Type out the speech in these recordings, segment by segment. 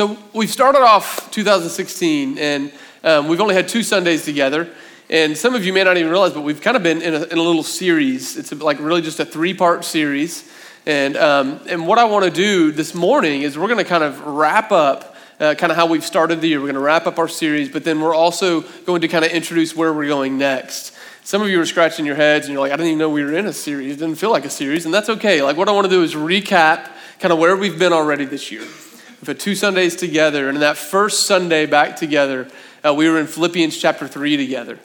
So we've started off 2016, and um, we've only had two Sundays together. And some of you may not even realize, but we've kind of been in a, in a little series. It's like really just a three part series. And, um, and what I want to do this morning is we're going to kind of wrap up uh, kind of how we've started the year. We're going to wrap up our series, but then we're also going to kind of introduce where we're going next. Some of you are scratching your heads and you're like, I didn't even know we were in a series. It didn't feel like a series, and that's okay. Like, what I want to do is recap kind of where we've been already this year. We've had two Sundays together, and in that first Sunday back together, uh, we were in Philippians chapter 3 together.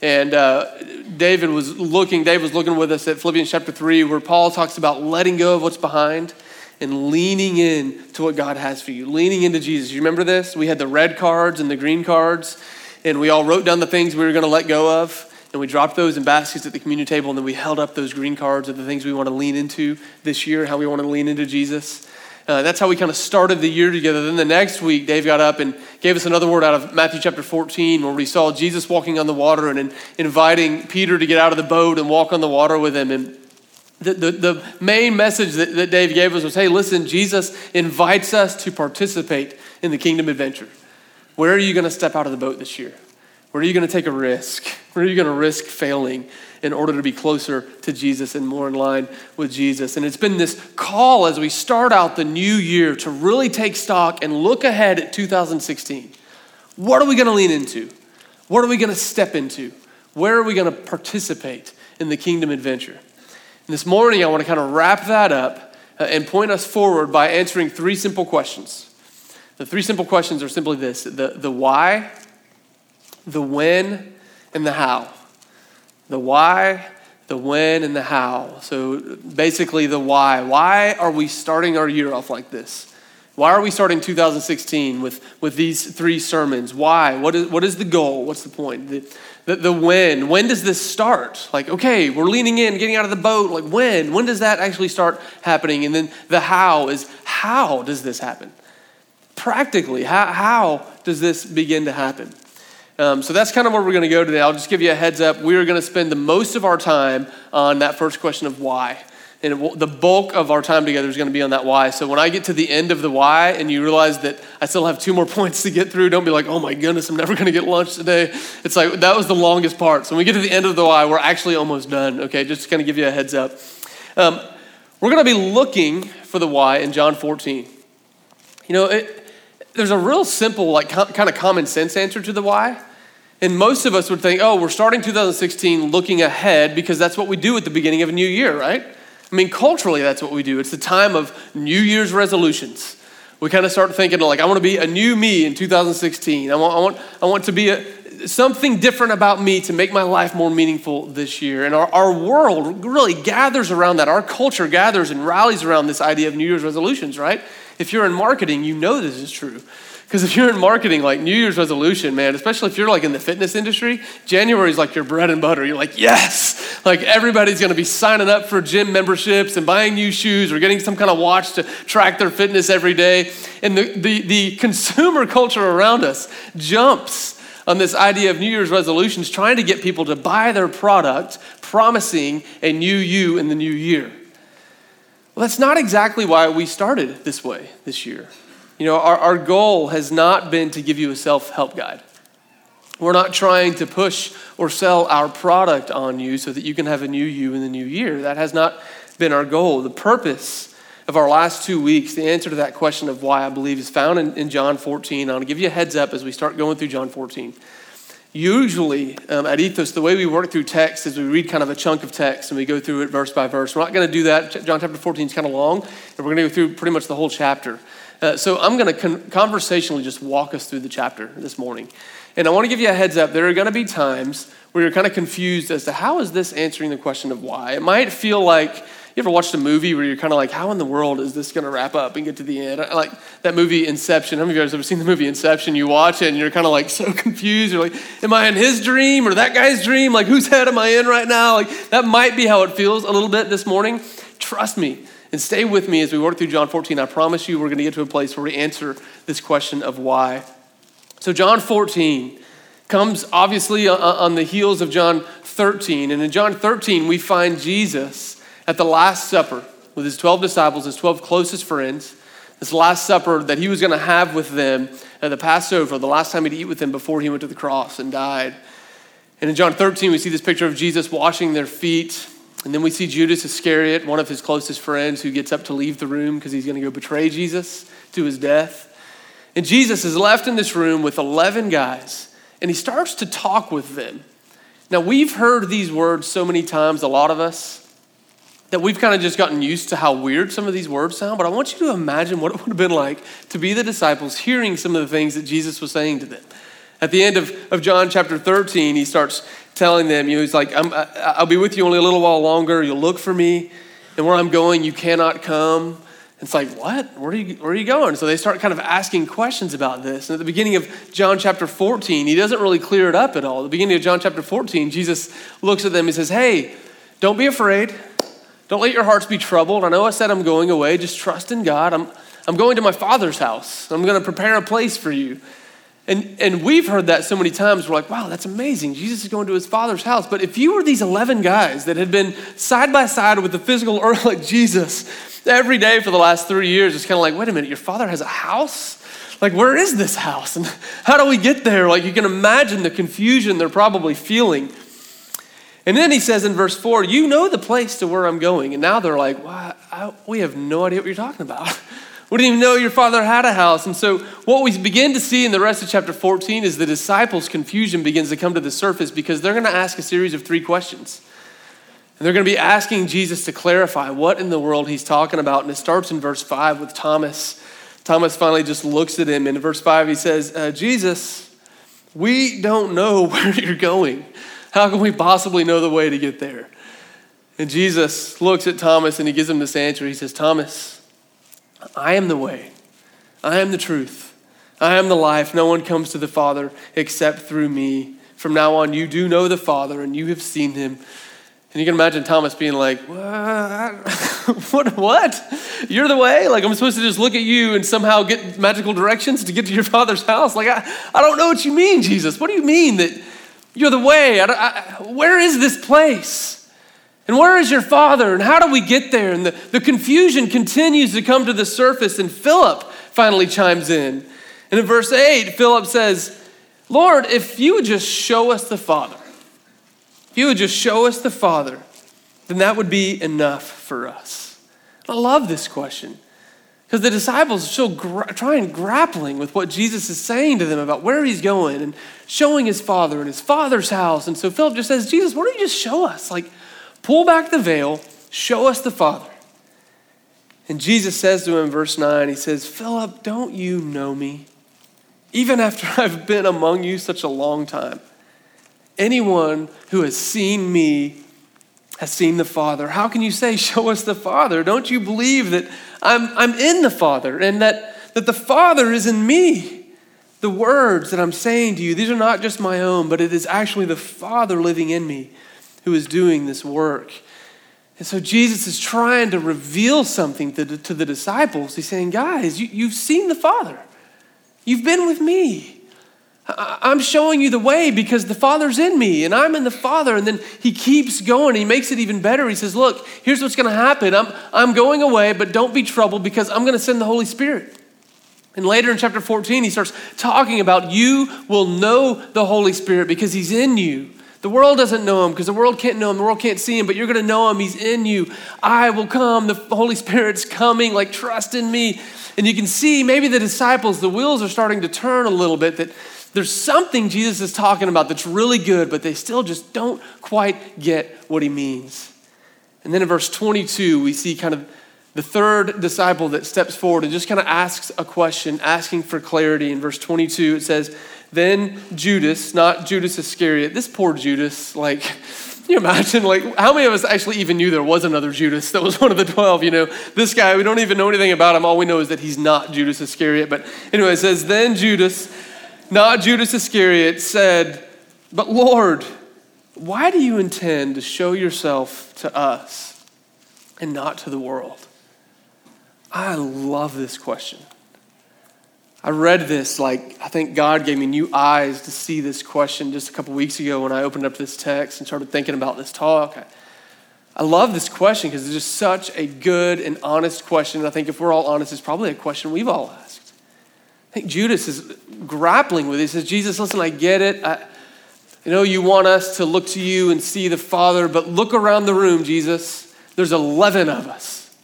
And uh, David was looking, Dave was looking with us at Philippians chapter 3, where Paul talks about letting go of what's behind and leaning in to what God has for you, leaning into Jesus. You remember this? We had the red cards and the green cards, and we all wrote down the things we were going to let go of, and we dropped those in baskets at the community table, and then we held up those green cards of the things we want to lean into this year, how we want to lean into Jesus. Uh, that's how we kind of started the year together. Then the next week, Dave got up and gave us another word out of Matthew chapter 14, where we saw Jesus walking on the water and in, inviting Peter to get out of the boat and walk on the water with him. And the, the, the main message that, that Dave gave us was hey, listen, Jesus invites us to participate in the kingdom adventure. Where are you going to step out of the boat this year? Where are you going to take a risk? Where are you going to risk failing? in order to be closer to Jesus and more in line with Jesus. And it's been this call as we start out the new year to really take stock and look ahead at 2016. What are we going to lean into? What are we going to step into? Where are we going to participate in the kingdom adventure? And this morning, I want to kind of wrap that up uh, and point us forward by answering three simple questions. The three simple questions are simply this the, the why, the when, and the how the why, the when, and the how. So basically, the why. Why are we starting our year off like this? Why are we starting 2016 with, with these three sermons? Why? What is, what is the goal? What's the point? The, the, the when. When does this start? Like, okay, we're leaning in, getting out of the boat. Like, when? When does that actually start happening? And then the how is how does this happen? Practically, how, how does this begin to happen? Um, so that's kind of where we're going to go today. I'll just give you a heads up. We are going to spend the most of our time on that first question of why. And the bulk of our time together is going to be on that why. So when I get to the end of the why and you realize that I still have two more points to get through, don't be like, oh my goodness, I'm never going to get lunch today. It's like, that was the longest part. So when we get to the end of the why, we're actually almost done, okay? Just to kind of give you a heads up. Um, we're going to be looking for the why in John 14. You know, it, there's a real simple, like kind of common sense answer to the why. And most of us would think, oh, we're starting 2016 looking ahead because that's what we do at the beginning of a new year, right? I mean, culturally, that's what we do. It's the time of New Year's resolutions. We kind of start thinking, like, I want to be a new me in 2016. I want, I want, I want to be a, something different about me to make my life more meaningful this year. And our, our world really gathers around that. Our culture gathers and rallies around this idea of New Year's resolutions, right? If you're in marketing, you know this is true. Because if you're in marketing, like New Year's resolution, man, especially if you're like in the fitness industry, January is like your bread and butter. You're like, yes, like everybody's gonna be signing up for gym memberships and buying new shoes or getting some kind of watch to track their fitness every day. And the, the, the consumer culture around us jumps on this idea of New Year's resolutions, trying to get people to buy their product, promising a new you in the new year. Well, that's not exactly why we started this way this year. You know, our, our goal has not been to give you a self help guide. We're not trying to push or sell our product on you so that you can have a new you in the new year. That has not been our goal. The purpose of our last two weeks, the answer to that question of why I believe is found in, in John 14. I want to give you a heads up as we start going through John 14 usually um, at ethos the way we work through text is we read kind of a chunk of text and we go through it verse by verse. We're not going to do that. John chapter 14 is kind of long and we're going to go through pretty much the whole chapter. Uh, so i'm going to con- conversationally just walk us through the chapter this morning. And i want to give you a heads up there are going to be times where you're kind of confused as to how is this answering the question of why? It might feel like you ever watched a movie where you're kind of like, how in the world is this going to wrap up and get to the end? Like that movie Inception. How many of you guys have ever seen the movie Inception? You watch it and you're kind of like so confused. You're like, am I in his dream or that guy's dream? Like, whose head am I in right now? Like, that might be how it feels a little bit this morning. Trust me and stay with me as we work through John 14. I promise you we're going to get to a place where we answer this question of why. So, John 14 comes obviously uh, uh, on the heels of John 13. And in John 13, we find Jesus at the Last Supper with his 12 disciples, his 12 closest friends. this Last Supper that he was going to have with them at the Passover, the last time he'd eat with them before he went to the cross and died. And in John 13, we see this picture of Jesus washing their feet. And then we see Judas Iscariot, one of his closest friends, who gets up to leave the room because he's going to go betray Jesus to his death. And Jesus is left in this room with 11 guys, and he starts to talk with them. Now, we've heard these words so many times, a lot of us, that we've kind of just gotten used to how weird some of these words sound. But I want you to imagine what it would have been like to be the disciples hearing some of the things that Jesus was saying to them. At the end of, of John chapter 13, he starts telling them, you know, he's like, i will be with you only a little while longer. You'll look for me. And where I'm going, you cannot come. It's like, what? Where are, you, where are you going? So they start kind of asking questions about this. And at the beginning of John chapter 14, he doesn't really clear it up at all. At the beginning of John chapter 14, Jesus looks at them and says, hey, don't be afraid. Don't let your hearts be troubled. I know I said I'm going away. Just trust in God. I'm, I'm going to my Father's house. I'm going to prepare a place for you. And, and we've heard that so many times. We're like, wow, that's amazing. Jesus is going to his Father's house. But if you were these 11 guys that had been side by side with the physical earth like Jesus every day for the last three years, it's kind of like, wait a minute, your Father has a house? Like, where is this house? And how do we get there? Like, you can imagine the confusion they're probably feeling. And then he says in verse 4, You know the place to where I'm going. And now they're like, I, We have no idea what you're talking about. We didn't even know your father had a house. And so, what we begin to see in the rest of chapter 14 is the disciples' confusion begins to come to the surface because they're going to ask a series of three questions. And they're going to be asking Jesus to clarify what in the world he's talking about. And it starts in verse 5 with Thomas. Thomas finally just looks at him. And in verse 5, he says, uh, Jesus, we don't know where you're going. How can we possibly know the way to get there? And Jesus looks at Thomas and he gives him this answer. He says, Thomas, I am the way, I am the truth, I am the life. No one comes to the Father except through me. From now on, you do know the Father and you have seen him. And you can imagine Thomas being like, what? what? What? You're the way? Like, I'm supposed to just look at you and somehow get magical directions to get to your father's house? Like, I, I don't know what you mean, Jesus. What do you mean that you're the way. I, I, where is this place? And where is your father? And how do we get there? And the, the confusion continues to come to the surface. And Philip finally chimes in. And in verse 8, Philip says, Lord, if you would just show us the Father, if you would just show us the Father, then that would be enough for us. I love this question. Because the disciples are still gra- trying, grappling with what Jesus is saying to them about where he's going and showing his father and his father's house. And so Philip just says, Jesus, why don't you just show us? Like, pull back the veil, show us the Father. And Jesus says to him verse 9, He says, Philip, don't you know me? Even after I've been among you such a long time, anyone who has seen me has seen the Father. How can you say, Show us the Father? Don't you believe that I'm, I'm in the Father and that, that the Father is in me? The words that I'm saying to you, these are not just my own, but it is actually the Father living in me who is doing this work. And so Jesus is trying to reveal something to the, to the disciples. He's saying, Guys, you, you've seen the Father, you've been with me. I'm showing you the way because the Father's in me and I'm in the Father. And then he keeps going. He makes it even better. He says, Look, here's what's going to happen. I'm, I'm going away, but don't be troubled because I'm going to send the Holy Spirit. And later in chapter 14, he starts talking about you will know the Holy Spirit because he's in you. The world doesn't know him because the world can't know him. The world can't see him, but you're going to know him. He's in you. I will come. The Holy Spirit's coming. Like, trust in me. And you can see maybe the disciples, the wheels are starting to turn a little bit that there's something Jesus is talking about that's really good, but they still just don't quite get what he means. And then in verse 22, we see kind of the third disciple that steps forward and just kind of asks a question, asking for clarity. In verse 22, it says, Then Judas, not Judas Iscariot, this poor Judas, like, you imagine, like, how many of us actually even knew there was another Judas that was one of the 12? You know, this guy, we don't even know anything about him. All we know is that he's not Judas Iscariot. But anyway, it says, Then Judas, not Judas Iscariot, said, But Lord, why do you intend to show yourself to us and not to the world? I love this question. I read this like I think God gave me new eyes to see this question just a couple weeks ago when I opened up this text and started thinking about this talk. I, I love this question because it's just such a good and honest question. I think if we're all honest, it's probably a question we've all asked. Think Judas is grappling with it. He says, Jesus, listen, I get it. I, you know, you want us to look to you and see the Father, but look around the room, Jesus. There's 11 of us.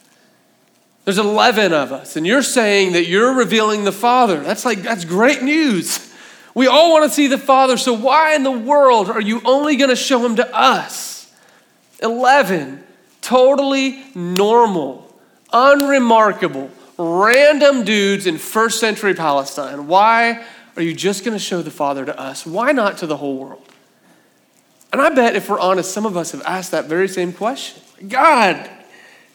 There's 11 of us. And you're saying that you're revealing the Father. That's like, that's great news. We all want to see the Father, so why in the world are you only going to show him to us? 11 totally normal, unremarkable, random dudes in first century Palestine. Why are you just going to show the Father to us? Why not to the whole world? And I bet if we're honest, some of us have asked that very same question God,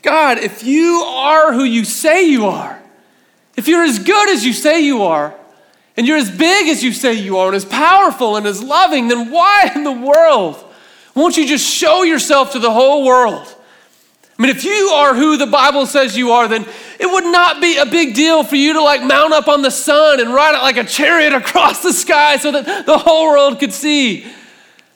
God, if you are who you say you are, if you're as good as you say you are, and you're as big as you say you are, and as powerful and as loving, then why in the world won't you just show yourself to the whole world? I mean, if you are who the Bible says you are, then it would not be a big deal for you to like mount up on the sun and ride it like a chariot across the sky so that the whole world could see.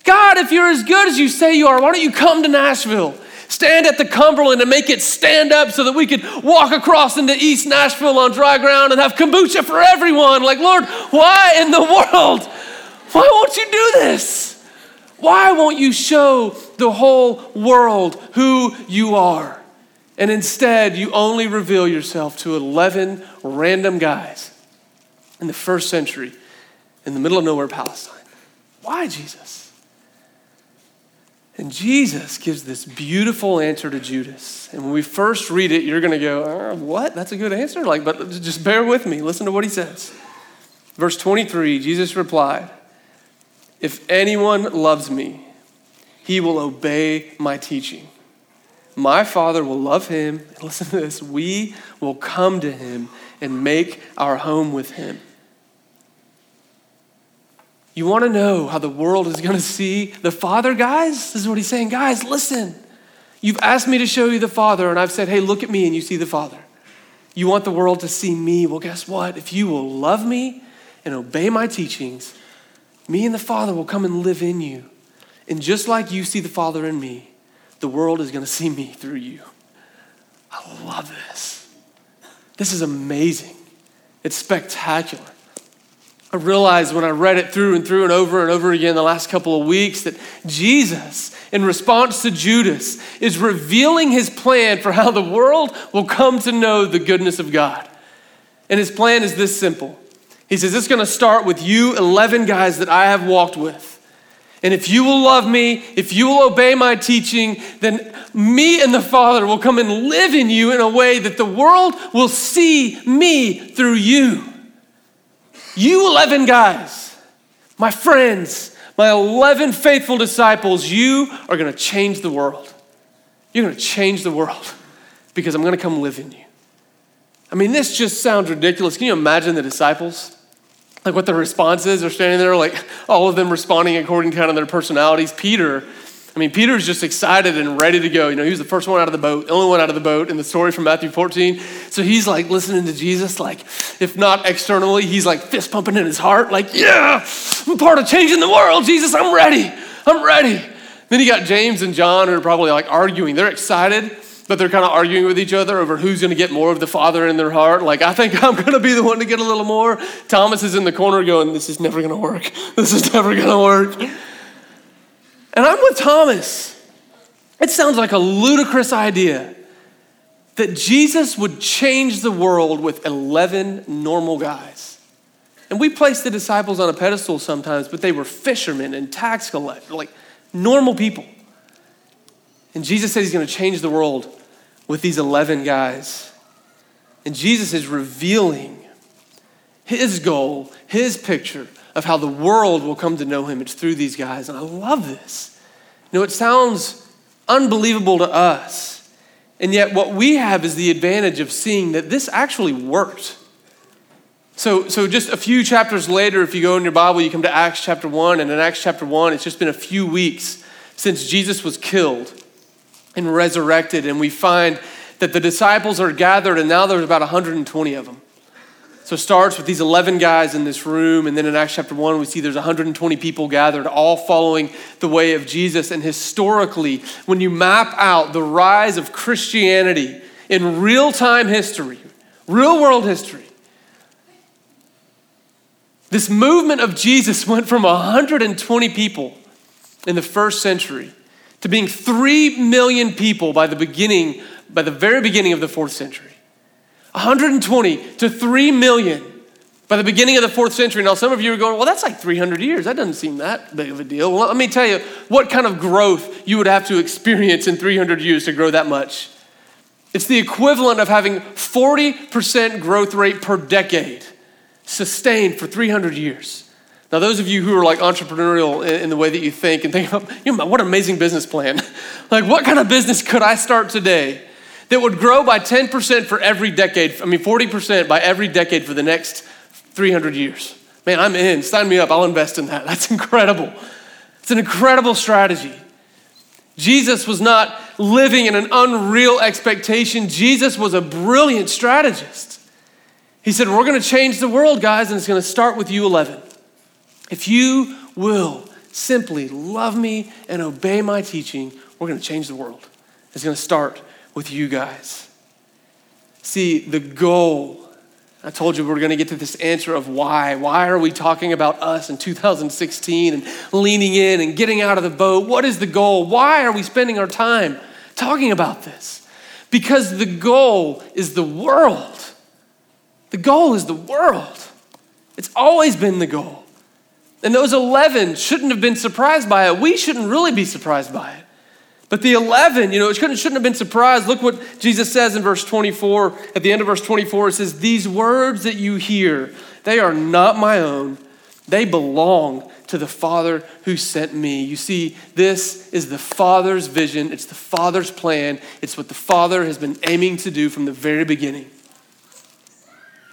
God, if you're as good as you say you are, why don't you come to Nashville? Stand at the Cumberland and make it stand up so that we could walk across into East Nashville on dry ground and have kombucha for everyone. Like, Lord, why in the world? Why won't you do this? Why won't you show the whole world who you are? And instead, you only reveal yourself to 11 random guys in the first century in the middle of nowhere, Palestine. Why, Jesus? And Jesus gives this beautiful answer to Judas. And when we first read it, you're going to go, uh, What? That's a good answer? Like, but just bear with me. Listen to what he says. Verse 23 Jesus replied, If anyone loves me, he will obey my teaching. My Father will love him. Listen to this we will come to him and make our home with him. You want to know how the world is going to see the Father, guys? This is what he's saying. Guys, listen. You've asked me to show you the Father, and I've said, hey, look at me and you see the Father. You want the world to see me. Well, guess what? If you will love me and obey my teachings, me and the Father will come and live in you. And just like you see the Father in me, the world is going to see me through you. I love this. This is amazing. It's spectacular. I realized when I read it through and through and over and over again the last couple of weeks that Jesus, in response to Judas, is revealing his plan for how the world will come to know the goodness of God. And his plan is this simple He says, It's going to start with you 11 guys that I have walked with. And if you will love me, if you will obey my teaching, then me and the Father will come and live in you in a way that the world will see me through you. You 11 guys, my friends, my 11 faithful disciples, you are going to change the world. You're going to change the world because I'm going to come live in you. I mean, this just sounds ridiculous. Can you imagine the disciples? Like what their response is? They're standing there, like all of them responding according to kind of their personalities. Peter, I mean, Peter's just excited and ready to go. You know, he was the first one out of the boat, the only one out of the boat in the story from Matthew 14. So he's like listening to Jesus, like, if not externally, he's like fist pumping in his heart, like, yeah, I'm part of changing the world. Jesus, I'm ready. I'm ready. Then you got James and John who are probably like arguing. They're excited, but they're kind of arguing with each other over who's going to get more of the Father in their heart. Like, I think I'm going to be the one to get a little more. Thomas is in the corner going, this is never going to work. This is never going to work. And I'm with Thomas. It sounds like a ludicrous idea that Jesus would change the world with 11 normal guys. And we place the disciples on a pedestal sometimes, but they were fishermen and tax collectors, like normal people. And Jesus said he's going to change the world with these 11 guys. And Jesus is revealing his goal, his picture of how the world will come to know him. It's through these guys. And I love this. You know, it sounds unbelievable to us. And yet, what we have is the advantage of seeing that this actually worked. So, so just a few chapters later, if you go in your Bible, you come to Acts chapter 1. And in Acts chapter 1, it's just been a few weeks since Jesus was killed and resurrected. And we find that the disciples are gathered, and now there's about 120 of them. So it starts with these 11 guys in this room, and then in Acts chapter 1, we see there's 120 people gathered, all following the way of Jesus. And historically, when you map out the rise of Christianity in real time history, real world history, this movement of Jesus went from 120 people in the first century to being 3 million people by the beginning, by the very beginning of the fourth century. 120 to 3 million by the beginning of the fourth century. Now, some of you are going, well, that's like 300 years. That doesn't seem that big of a deal. Well, let me tell you what kind of growth you would have to experience in 300 years to grow that much. It's the equivalent of having 40% growth rate per decade sustained for 300 years. Now, those of you who are like entrepreneurial in the way that you think and think, you know, what an amazing business plan. like, what kind of business could I start today? that would grow by 10% for every decade, I mean, 40% by every decade for the next 300 years. Man, I'm in. Sign me up. I'll invest in that. That's incredible. It's an incredible strategy. Jesus was not living in an unreal expectation. Jesus was a brilliant strategist. He said, We're going to change the world, guys, and it's going to start with you 11. If you will simply love me and obey my teaching, we're going to change the world. It's going to start with you guys. See, the goal, I told you we're going to get to this answer of why. Why are we talking about us in 2016 and leaning in and getting out of the boat? What is the goal? Why are we spending our time talking about this? Because the goal is the world. The goal is the world. It's always been the goal. And those 11 shouldn't have been surprised by it. We shouldn't really be surprised by it. But the 11, you know, it shouldn't, shouldn't have been surprised. Look what Jesus says in verse 24. At the end of verse 24, it says, These words that you hear, they are not my own. They belong to the Father who sent me. You see, this is the Father's vision, it's the Father's plan, it's what the Father has been aiming to do from the very beginning.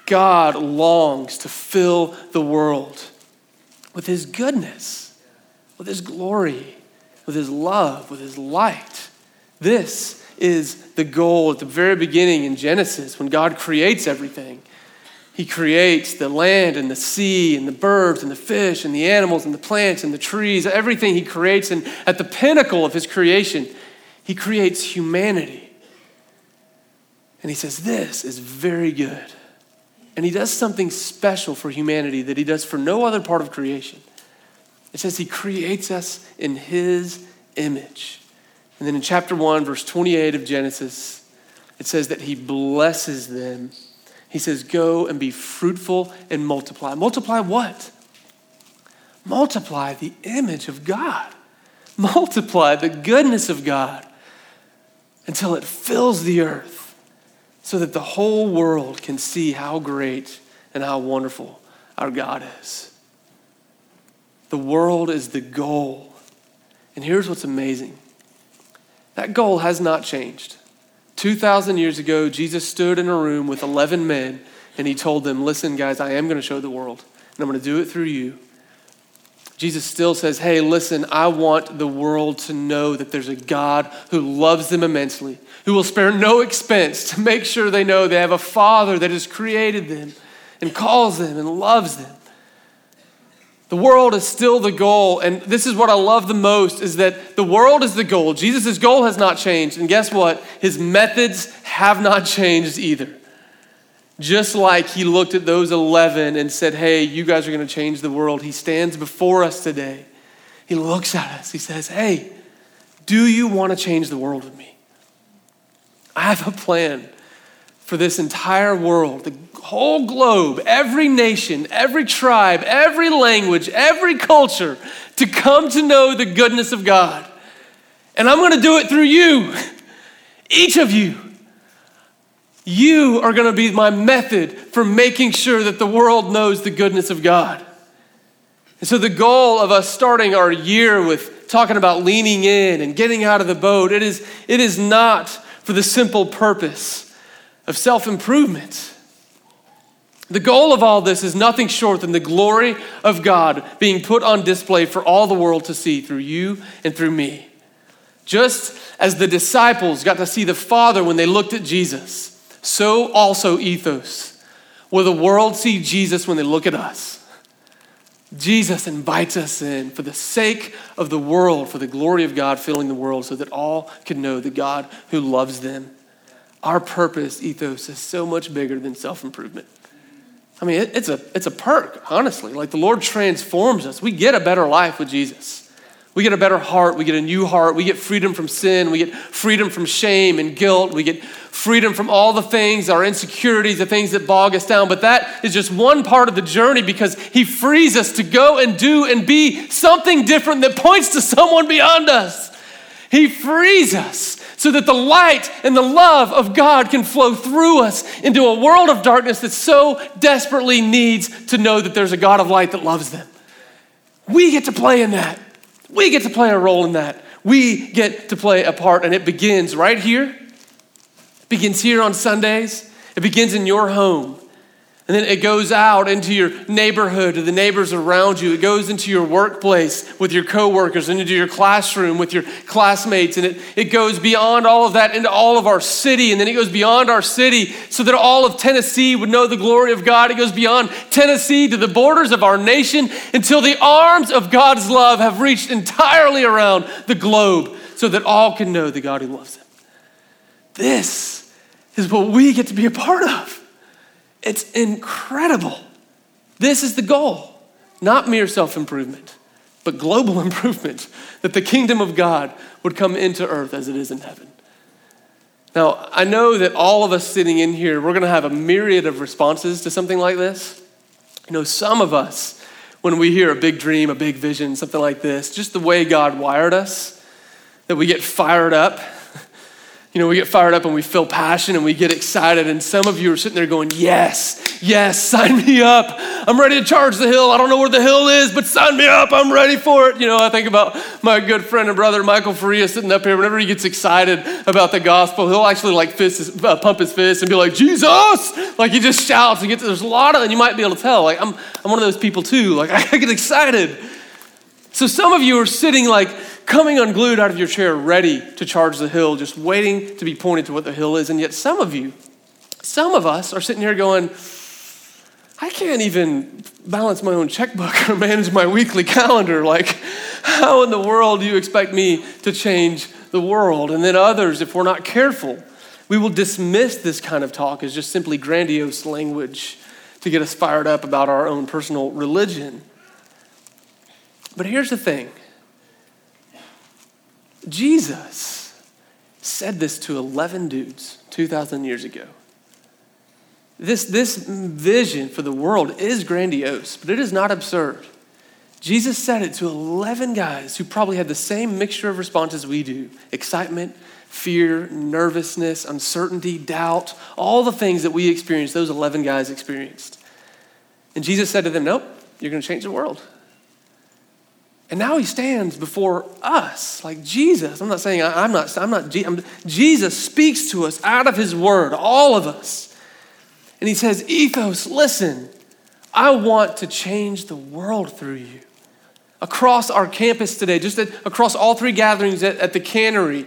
God longs to fill the world with His goodness, with His glory with his love, with his light. This is the goal at the very beginning in Genesis when God creates everything. He creates the land and the sea and the birds and the fish and the animals and the plants and the trees, everything He creates. And at the pinnacle of His creation, He creates humanity. And He says, This is very good. And He does something special for humanity that He does for no other part of creation. It says he creates us in his image. And then in chapter 1, verse 28 of Genesis, it says that he blesses them. He says, Go and be fruitful and multiply. Multiply what? Multiply the image of God. Multiply the goodness of God until it fills the earth so that the whole world can see how great and how wonderful our God is. The world is the goal. And here's what's amazing that goal has not changed. 2,000 years ago, Jesus stood in a room with 11 men and he told them, Listen, guys, I am going to show the world, and I'm going to do it through you. Jesus still says, Hey, listen, I want the world to know that there's a God who loves them immensely, who will spare no expense to make sure they know they have a Father that has created them and calls them and loves them. The world is still the goal. And this is what I love the most is that the world is the goal. Jesus' goal has not changed. And guess what? His methods have not changed either. Just like he looked at those 11 and said, Hey, you guys are going to change the world. He stands before us today. He looks at us. He says, Hey, do you want to change the world with me? I have a plan for this entire world, the whole globe, every nation, every tribe, every language, every culture to come to know the goodness of God. And I'm going to do it through you, each of you. You are going to be my method for making sure that the world knows the goodness of God. And so, the goal of us starting our year with talking about leaning in and getting out of the boat, it is, it is not for the simple purpose of self improvement. The goal of all this is nothing short than the glory of God being put on display for all the world to see through you and through me. Just as the disciples got to see the Father when they looked at Jesus, so also ethos Will the world see Jesus when they look at us? Jesus invites us in for the sake of the world, for the glory of God filling the world, so that all can know the God who loves them. Our purpose, ethos, is so much bigger than self improvement. I mean, it, it's, a, it's a perk, honestly. Like the Lord transforms us. We get a better life with Jesus. We get a better heart. We get a new heart. We get freedom from sin. We get freedom from shame and guilt. We get freedom from all the things, our insecurities, the things that bog us down. But that is just one part of the journey because He frees us to go and do and be something different that points to someone beyond us. He frees us so that the light and the love of God can flow through us into a world of darkness that so desperately needs to know that there's a God of light that loves them. We get to play in that. We get to play a role in that. We get to play a part, and it begins right here. It begins here on Sundays. It begins in your home. And then it goes out into your neighborhood, to the neighbors around you. It goes into your workplace with your coworkers and into your classroom with your classmates. And it, it goes beyond all of that into all of our city. And then it goes beyond our city so that all of Tennessee would know the glory of God. It goes beyond Tennessee to the borders of our nation until the arms of God's love have reached entirely around the globe so that all can know the God who loves them. This is what we get to be a part of. It's incredible. This is the goal, not mere self improvement, but global improvement, that the kingdom of God would come into earth as it is in heaven. Now, I know that all of us sitting in here, we're going to have a myriad of responses to something like this. You know, some of us, when we hear a big dream, a big vision, something like this, just the way God wired us, that we get fired up you know, we get fired up and we feel passion and we get excited. And some of you are sitting there going, Yes, yes, sign me up. I'm ready to charge the hill. I don't know where the hill is, but sign me up. I'm ready for it. You know, I think about my good friend and brother, Michael Faria, sitting up here. Whenever he gets excited about the gospel, he'll actually like fist his, uh, pump his fist and be like, Jesus! Like he just shouts and gets, there's a lot of, and you might be able to tell, like, I'm, I'm one of those people too. Like, I get excited. So some of you are sitting like, coming unglued out of your chair, ready to charge the hill, just waiting to be pointed to what the hill is. And yet, some of you, some of us are sitting here going, I can't even balance my own checkbook or manage my weekly calendar. Like, how in the world do you expect me to change the world? And then others, if we're not careful, we will dismiss this kind of talk as just simply grandiose language to get us fired up about our own personal religion. But here's the thing Jesus said this to 11 dudes 2,000 years ago. This, this vision for the world is grandiose, but it is not absurd. Jesus said it to 11 guys who probably had the same mixture of responses we do excitement, fear, nervousness, uncertainty, doubt, all the things that we experienced, those 11 guys experienced. And Jesus said to them, Nope, you're going to change the world. And now he stands before us like Jesus. I'm not saying I, am not, I'm not, I'm, Jesus speaks to us out of his word, all of us. And he says, Ethos, listen, I want to change the world through you. Across our campus today, just at, across all three gatherings at, at the cannery,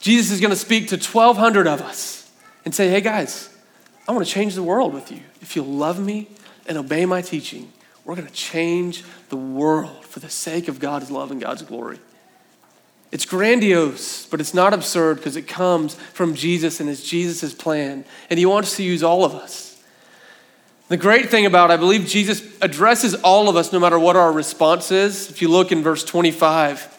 Jesus is going to speak to 1,200 of us and say, hey guys, I want to change the world with you. If you'll love me and obey my teaching, we're going to change the world for the sake of God's love and God's glory. It's grandiose, but it's not absurd because it comes from Jesus and it's Jesus' plan. And He wants to use all of us. The great thing about, I believe Jesus addresses all of us no matter what our response is. If you look in verse 25,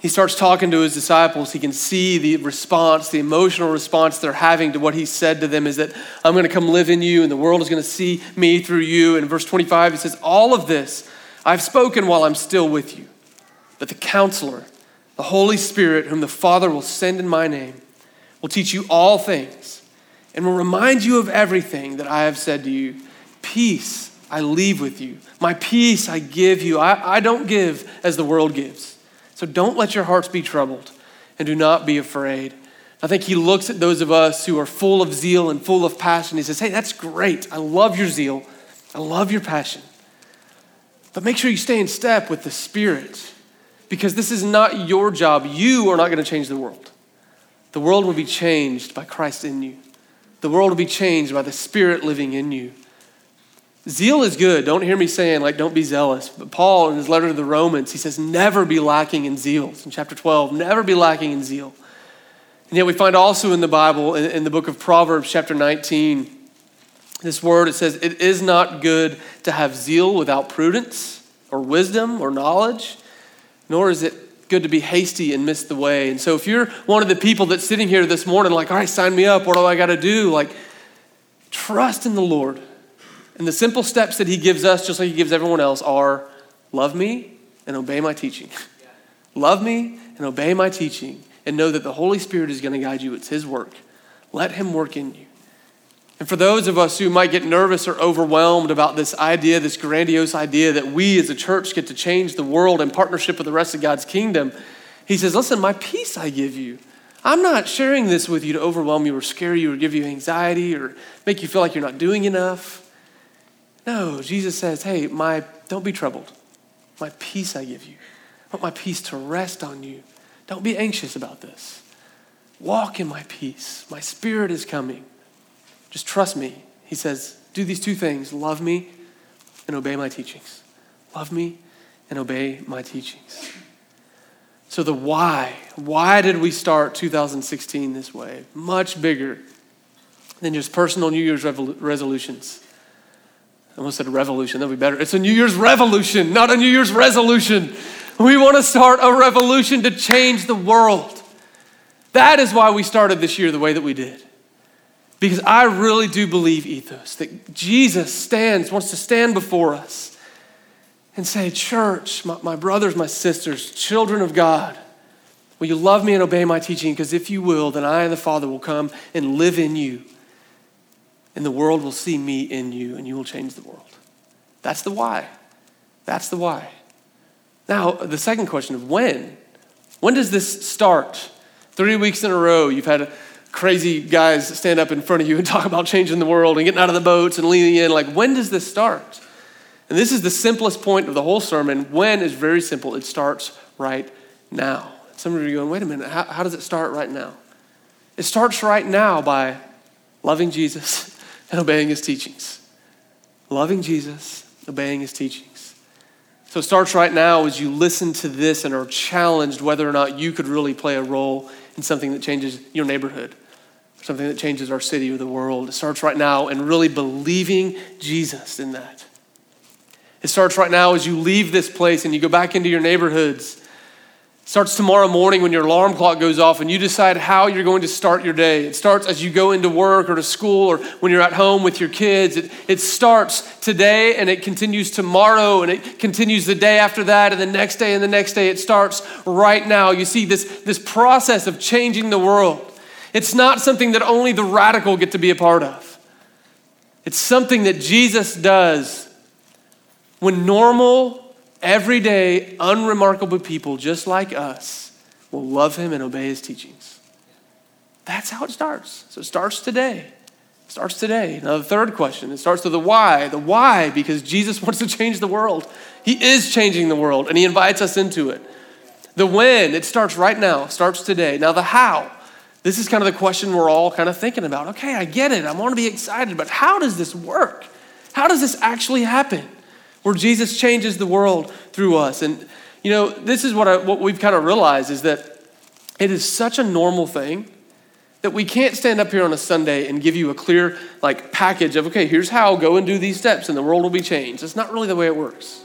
he starts talking to his disciples. He can see the response, the emotional response they're having to what he said to them is that I'm going to come live in you and the world is going to see me through you. And in verse 25, he says, All of this I've spoken while I'm still with you. But the counselor, the Holy Spirit, whom the Father will send in my name, will teach you all things and will remind you of everything that I have said to you. Peace I leave with you. My peace I give you. I, I don't give as the world gives. So don't let your hearts be troubled and do not be afraid. I think he looks at those of us who are full of zeal and full of passion. He says, Hey, that's great. I love your zeal. I love your passion. But make sure you stay in step with the Spirit because this is not your job. You are not going to change the world. The world will be changed by Christ in you. The world will be changed by the Spirit living in you. Zeal is good. Don't hear me saying, like, don't be zealous. But Paul, in his letter to the Romans, he says, never be lacking in zeal. in chapter 12, never be lacking in zeal. And yet we find also in the Bible, in, in the book of Proverbs, chapter 19, this word, it says, it is not good to have zeal without prudence or wisdom or knowledge, nor is it good to be hasty and miss the way. And so if you're one of the people that's sitting here this morning, like, all right, sign me up, what do I got to do? Like, trust in the Lord and the simple steps that he gives us, just like he gives everyone else, are love me and obey my teaching. love me and obey my teaching, and know that the Holy Spirit is going to guide you. It's his work. Let him work in you. And for those of us who might get nervous or overwhelmed about this idea, this grandiose idea that we as a church get to change the world in partnership with the rest of God's kingdom, he says, Listen, my peace I give you. I'm not sharing this with you to overwhelm you or scare you or give you anxiety or make you feel like you're not doing enough. No, Jesus says, hey, my, don't be troubled. My peace I give you. I want my peace to rest on you. Don't be anxious about this. Walk in my peace. My spirit is coming. Just trust me. He says, do these two things love me and obey my teachings. Love me and obey my teachings. So, the why why did we start 2016 this way? Much bigger than just personal New Year's resolutions. I almost said a revolution, that'd be better. It's a New Year's revolution, not a New Year's resolution. We want to start a revolution to change the world. That is why we started this year the way that we did. Because I really do believe, ethos, that Jesus stands, wants to stand before us and say, Church, my, my brothers, my sisters, children of God, will you love me and obey my teaching? Because if you will, then I and the Father will come and live in you and the world will see me in you, and you will change the world. That's the why. That's the why. Now, the second question of when. When does this start? Three weeks in a row, you've had crazy guys stand up in front of you and talk about changing the world and getting out of the boats and leaning in. Like, when does this start? And this is the simplest point of the whole sermon. When is very simple. It starts right now. Some of you are going, wait a minute, how, how does it start right now? It starts right now by loving Jesus and obeying his teachings. Loving Jesus, obeying his teachings. So it starts right now as you listen to this and are challenged whether or not you could really play a role in something that changes your neighborhood, something that changes our city or the world. It starts right now and really believing Jesus in that. It starts right now as you leave this place and you go back into your neighborhoods starts tomorrow morning when your alarm clock goes off and you decide how you're going to start your day. It starts as you go into work or to school or when you're at home with your kids. It, it starts today and it continues tomorrow and it continues the day after that and the next day and the next day. It starts right now. You see, this, this process of changing the world, it's not something that only the radical get to be a part of. It's something that Jesus does when normal, everyday, unremarkable people just like us will love him and obey his teachings. That's how it starts. So it starts today. It starts today. Now, the third question, it starts with the why. The why, because Jesus wants to change the world. He is changing the world, and he invites us into it. The when, it starts right now, starts today. Now, the how. This is kind of the question we're all kind of thinking about. Okay, I get it. I want to be excited, but how does this work? How does this actually happen? Where Jesus changes the world through us. And, you know, this is what, I, what we've kind of realized is that it is such a normal thing that we can't stand up here on a Sunday and give you a clear, like, package of, okay, here's how, go and do these steps and the world will be changed. It's not really the way it works.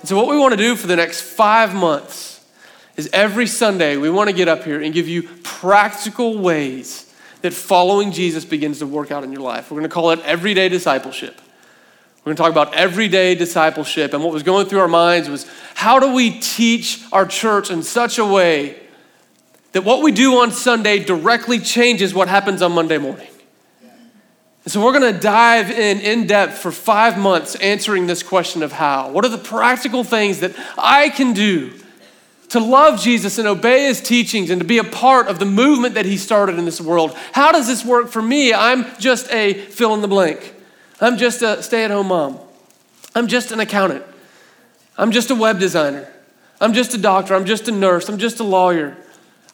And so, what we want to do for the next five months is every Sunday we want to get up here and give you practical ways that following Jesus begins to work out in your life. We're going to call it everyday discipleship. We're going to talk about everyday discipleship. And what was going through our minds was how do we teach our church in such a way that what we do on Sunday directly changes what happens on Monday morning? And so we're going to dive in in depth for five months answering this question of how. What are the practical things that I can do to love Jesus and obey his teachings and to be a part of the movement that he started in this world? How does this work for me? I'm just a fill in the blank. I'm just a stay at home mom. I'm just an accountant. I'm just a web designer. I'm just a doctor. I'm just a nurse. I'm just a lawyer.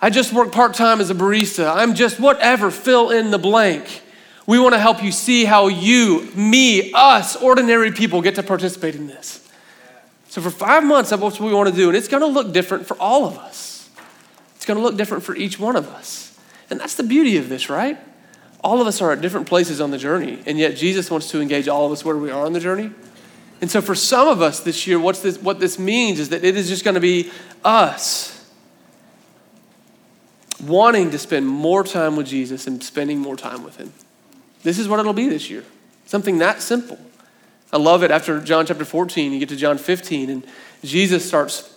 I just work part time as a barista. I'm just whatever, fill in the blank. We want to help you see how you, me, us, ordinary people get to participate in this. So, for five months, that's what we want to do. And it's going to look different for all of us, it's going to look different for each one of us. And that's the beauty of this, right? All of us are at different places on the journey, and yet Jesus wants to engage all of us where we are on the journey. And so, for some of us this year, what's this, what this means is that it is just going to be us wanting to spend more time with Jesus and spending more time with Him. This is what it'll be this year. Something that simple. I love it after John chapter 14, you get to John 15, and Jesus starts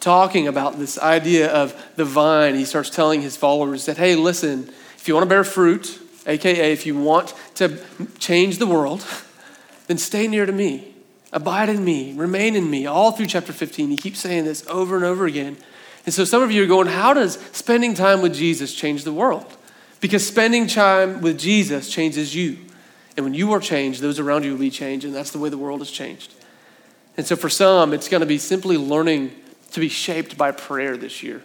talking about this idea of the vine. He starts telling his followers that, hey, listen, if you want to bear fruit, aka if you want to change the world, then stay near to me. Abide in me, remain in me. All through chapter 15, he keeps saying this over and over again. And so some of you are going, how does spending time with Jesus change the world? Because spending time with Jesus changes you. And when you are changed, those around you will be changed, and that's the way the world has changed. And so for some, it's going to be simply learning to be shaped by prayer this year.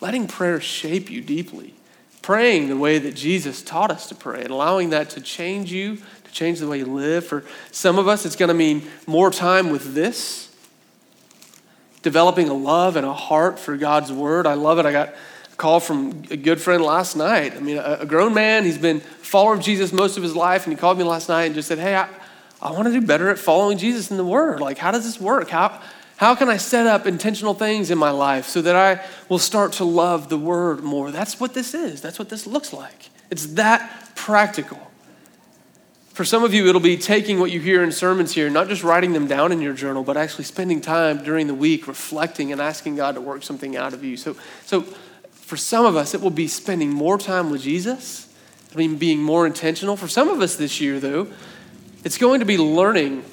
Letting prayer shape you deeply. Praying the way that Jesus taught us to pray and allowing that to change you, to change the way you live. For some of us, it's going to mean more time with this, developing a love and a heart for God's word. I love it. I got a call from a good friend last night. I mean, a, grown man, he's been follower of Jesus most of his life, and he called me last night and just said, Hey, I, I want to do better at following Jesus in the Word. Like, how does this work? How, how can I set up intentional things in my life so that I will start to love the Word more? That's what this is. That's what this looks like. It's that practical. For some of you, it'll be taking what you hear in sermons here, not just writing them down in your journal, but actually spending time during the week reflecting and asking God to work something out of you. So, so for some of us, it will be spending more time with Jesus, I mean, being more intentional. For some of us this year, though, it's going to be learning.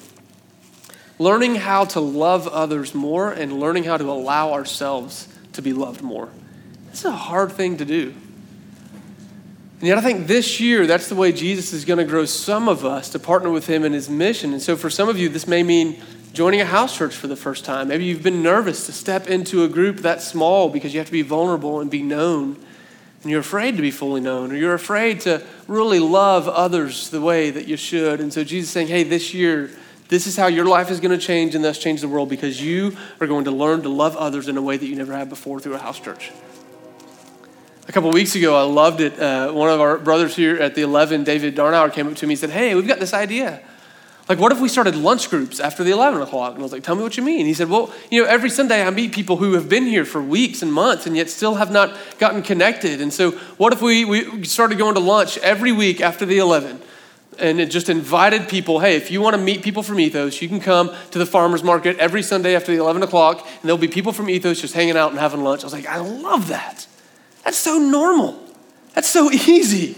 Learning how to love others more and learning how to allow ourselves to be loved more. It's a hard thing to do. And yet, I think this year, that's the way Jesus is going to grow some of us to partner with him in his mission. And so, for some of you, this may mean joining a house church for the first time. Maybe you've been nervous to step into a group that small because you have to be vulnerable and be known. And you're afraid to be fully known, or you're afraid to really love others the way that you should. And so Jesus is saying, hey, this year, this is how your life is going to change and thus change the world because you are going to learn to love others in a way that you never have before through a house church. A couple weeks ago, I loved it. Uh, one of our brothers here at the 11, David Darnauer, came up to me and said, Hey, we've got this idea. Like, what if we started lunch groups after the 11 o'clock? And I was like, tell me what you mean. He said, well, you know, every Sunday I meet people who have been here for weeks and months and yet still have not gotten connected. And so, what if we, we started going to lunch every week after the 11? And it just invited people, hey, if you want to meet people from Ethos, you can come to the farmer's market every Sunday after the 11 o'clock, and there'll be people from Ethos just hanging out and having lunch. I was like, I love that. That's so normal. That's so easy.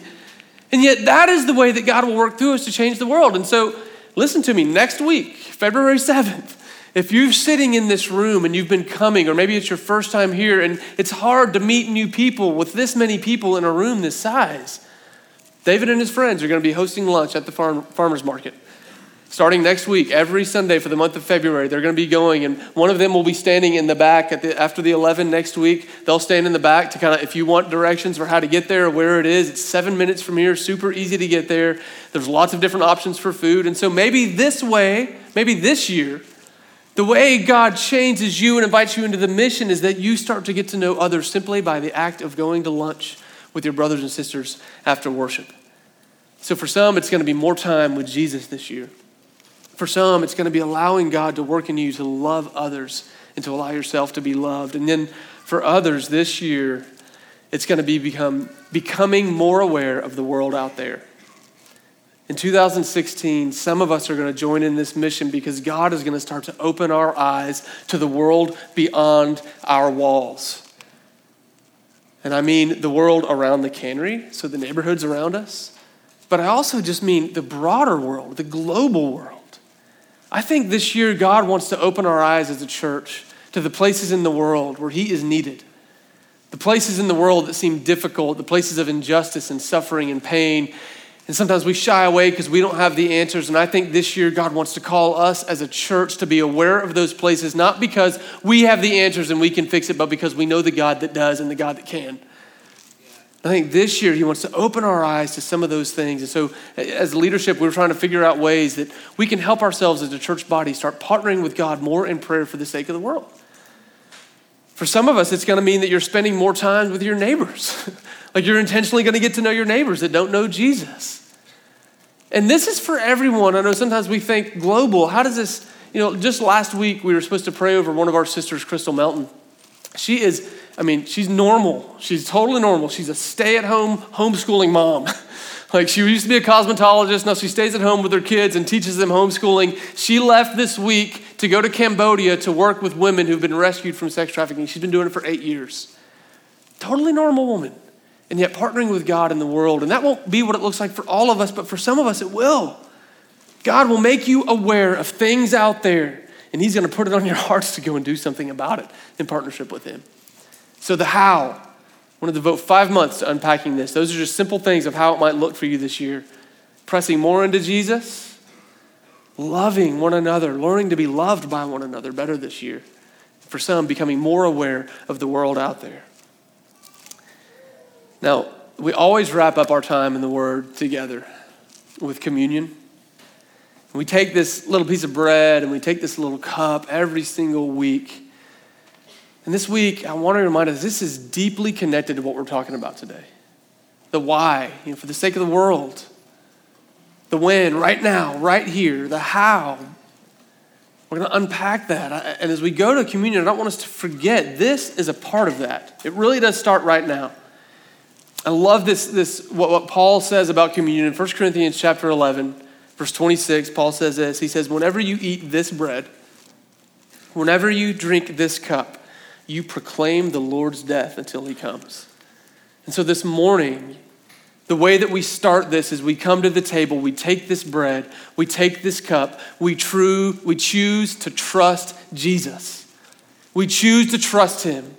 And yet, that is the way that God will work through us to change the world. And so, Listen to me, next week, February 7th, if you're sitting in this room and you've been coming, or maybe it's your first time here and it's hard to meet new people with this many people in a room this size, David and his friends are going to be hosting lunch at the farm, farmer's market. Starting next week, every Sunday for the month of February, they're going to be going, and one of them will be standing in the back at the, after the 11 next week. They'll stand in the back to kind of, if you want directions for how to get there or where it is, it's seven minutes from here, super easy to get there. There's lots of different options for food. And so maybe this way, maybe this year, the way God changes you and invites you into the mission is that you start to get to know others simply by the act of going to lunch with your brothers and sisters after worship. So for some, it's going to be more time with Jesus this year. For some, it's going to be allowing God to work in you to love others and to allow yourself to be loved. And then for others this year, it's going to be become, becoming more aware of the world out there. In 2016, some of us are going to join in this mission because God is going to start to open our eyes to the world beyond our walls. And I mean the world around the cannery, so the neighborhoods around us. But I also just mean the broader world, the global world. I think this year God wants to open our eyes as a church to the places in the world where He is needed. The places in the world that seem difficult, the places of injustice and suffering and pain. And sometimes we shy away because we don't have the answers. And I think this year God wants to call us as a church to be aware of those places, not because we have the answers and we can fix it, but because we know the God that does and the God that can. I think this year he wants to open our eyes to some of those things. And so, as leadership, we're trying to figure out ways that we can help ourselves as a church body start partnering with God more in prayer for the sake of the world. For some of us, it's going to mean that you're spending more time with your neighbors. like you're intentionally going to get to know your neighbors that don't know Jesus. And this is for everyone. I know sometimes we think global. How does this, you know, just last week we were supposed to pray over one of our sisters, Crystal Melton. She is, I mean, she's normal. She's totally normal. She's a stay at home homeschooling mom. like she used to be a cosmetologist. Now she stays at home with her kids and teaches them homeschooling. She left this week to go to Cambodia to work with women who've been rescued from sex trafficking. She's been doing it for eight years. Totally normal woman and yet partnering with God in the world. And that won't be what it looks like for all of us, but for some of us, it will. God will make you aware of things out there, and He's going to put it on your hearts to go and do something about it in partnership with Him. So, the how, I want to devote five months to unpacking this. Those are just simple things of how it might look for you this year. Pressing more into Jesus, loving one another, learning to be loved by one another better this year. For some, becoming more aware of the world out there. Now, we always wrap up our time in the Word together with communion. We take this little piece of bread and we take this little cup every single week. And this week, I want to remind us this is deeply connected to what we're talking about today. The why, you know, for the sake of the world. The when, right now, right here. The how. We're going to unpack that. And as we go to communion, I don't want us to forget this is a part of that. It really does start right now. I love this, this what, what Paul says about communion in 1 Corinthians chapter 11, verse 26. Paul says this. He says, Whenever you eat this bread, whenever you drink this cup, you proclaim the Lord's death until he comes. And so this morning, the way that we start this is we come to the table, we take this bread, we take this cup, we true, we choose to trust Jesus. We choose to trust him.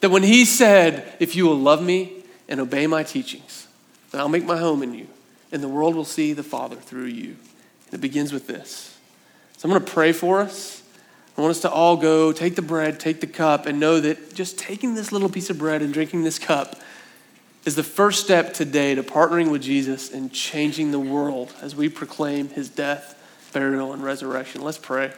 That when he said, If you will love me, and obey my teachings, then I'll make my home in you, and the world will see the Father through you. And it begins with this. So I'm going to pray for us. I want us to all go take the bread, take the cup, and know that just taking this little piece of bread and drinking this cup is the first step today to partnering with Jesus and changing the world as we proclaim his death, burial, and resurrection. Let's pray.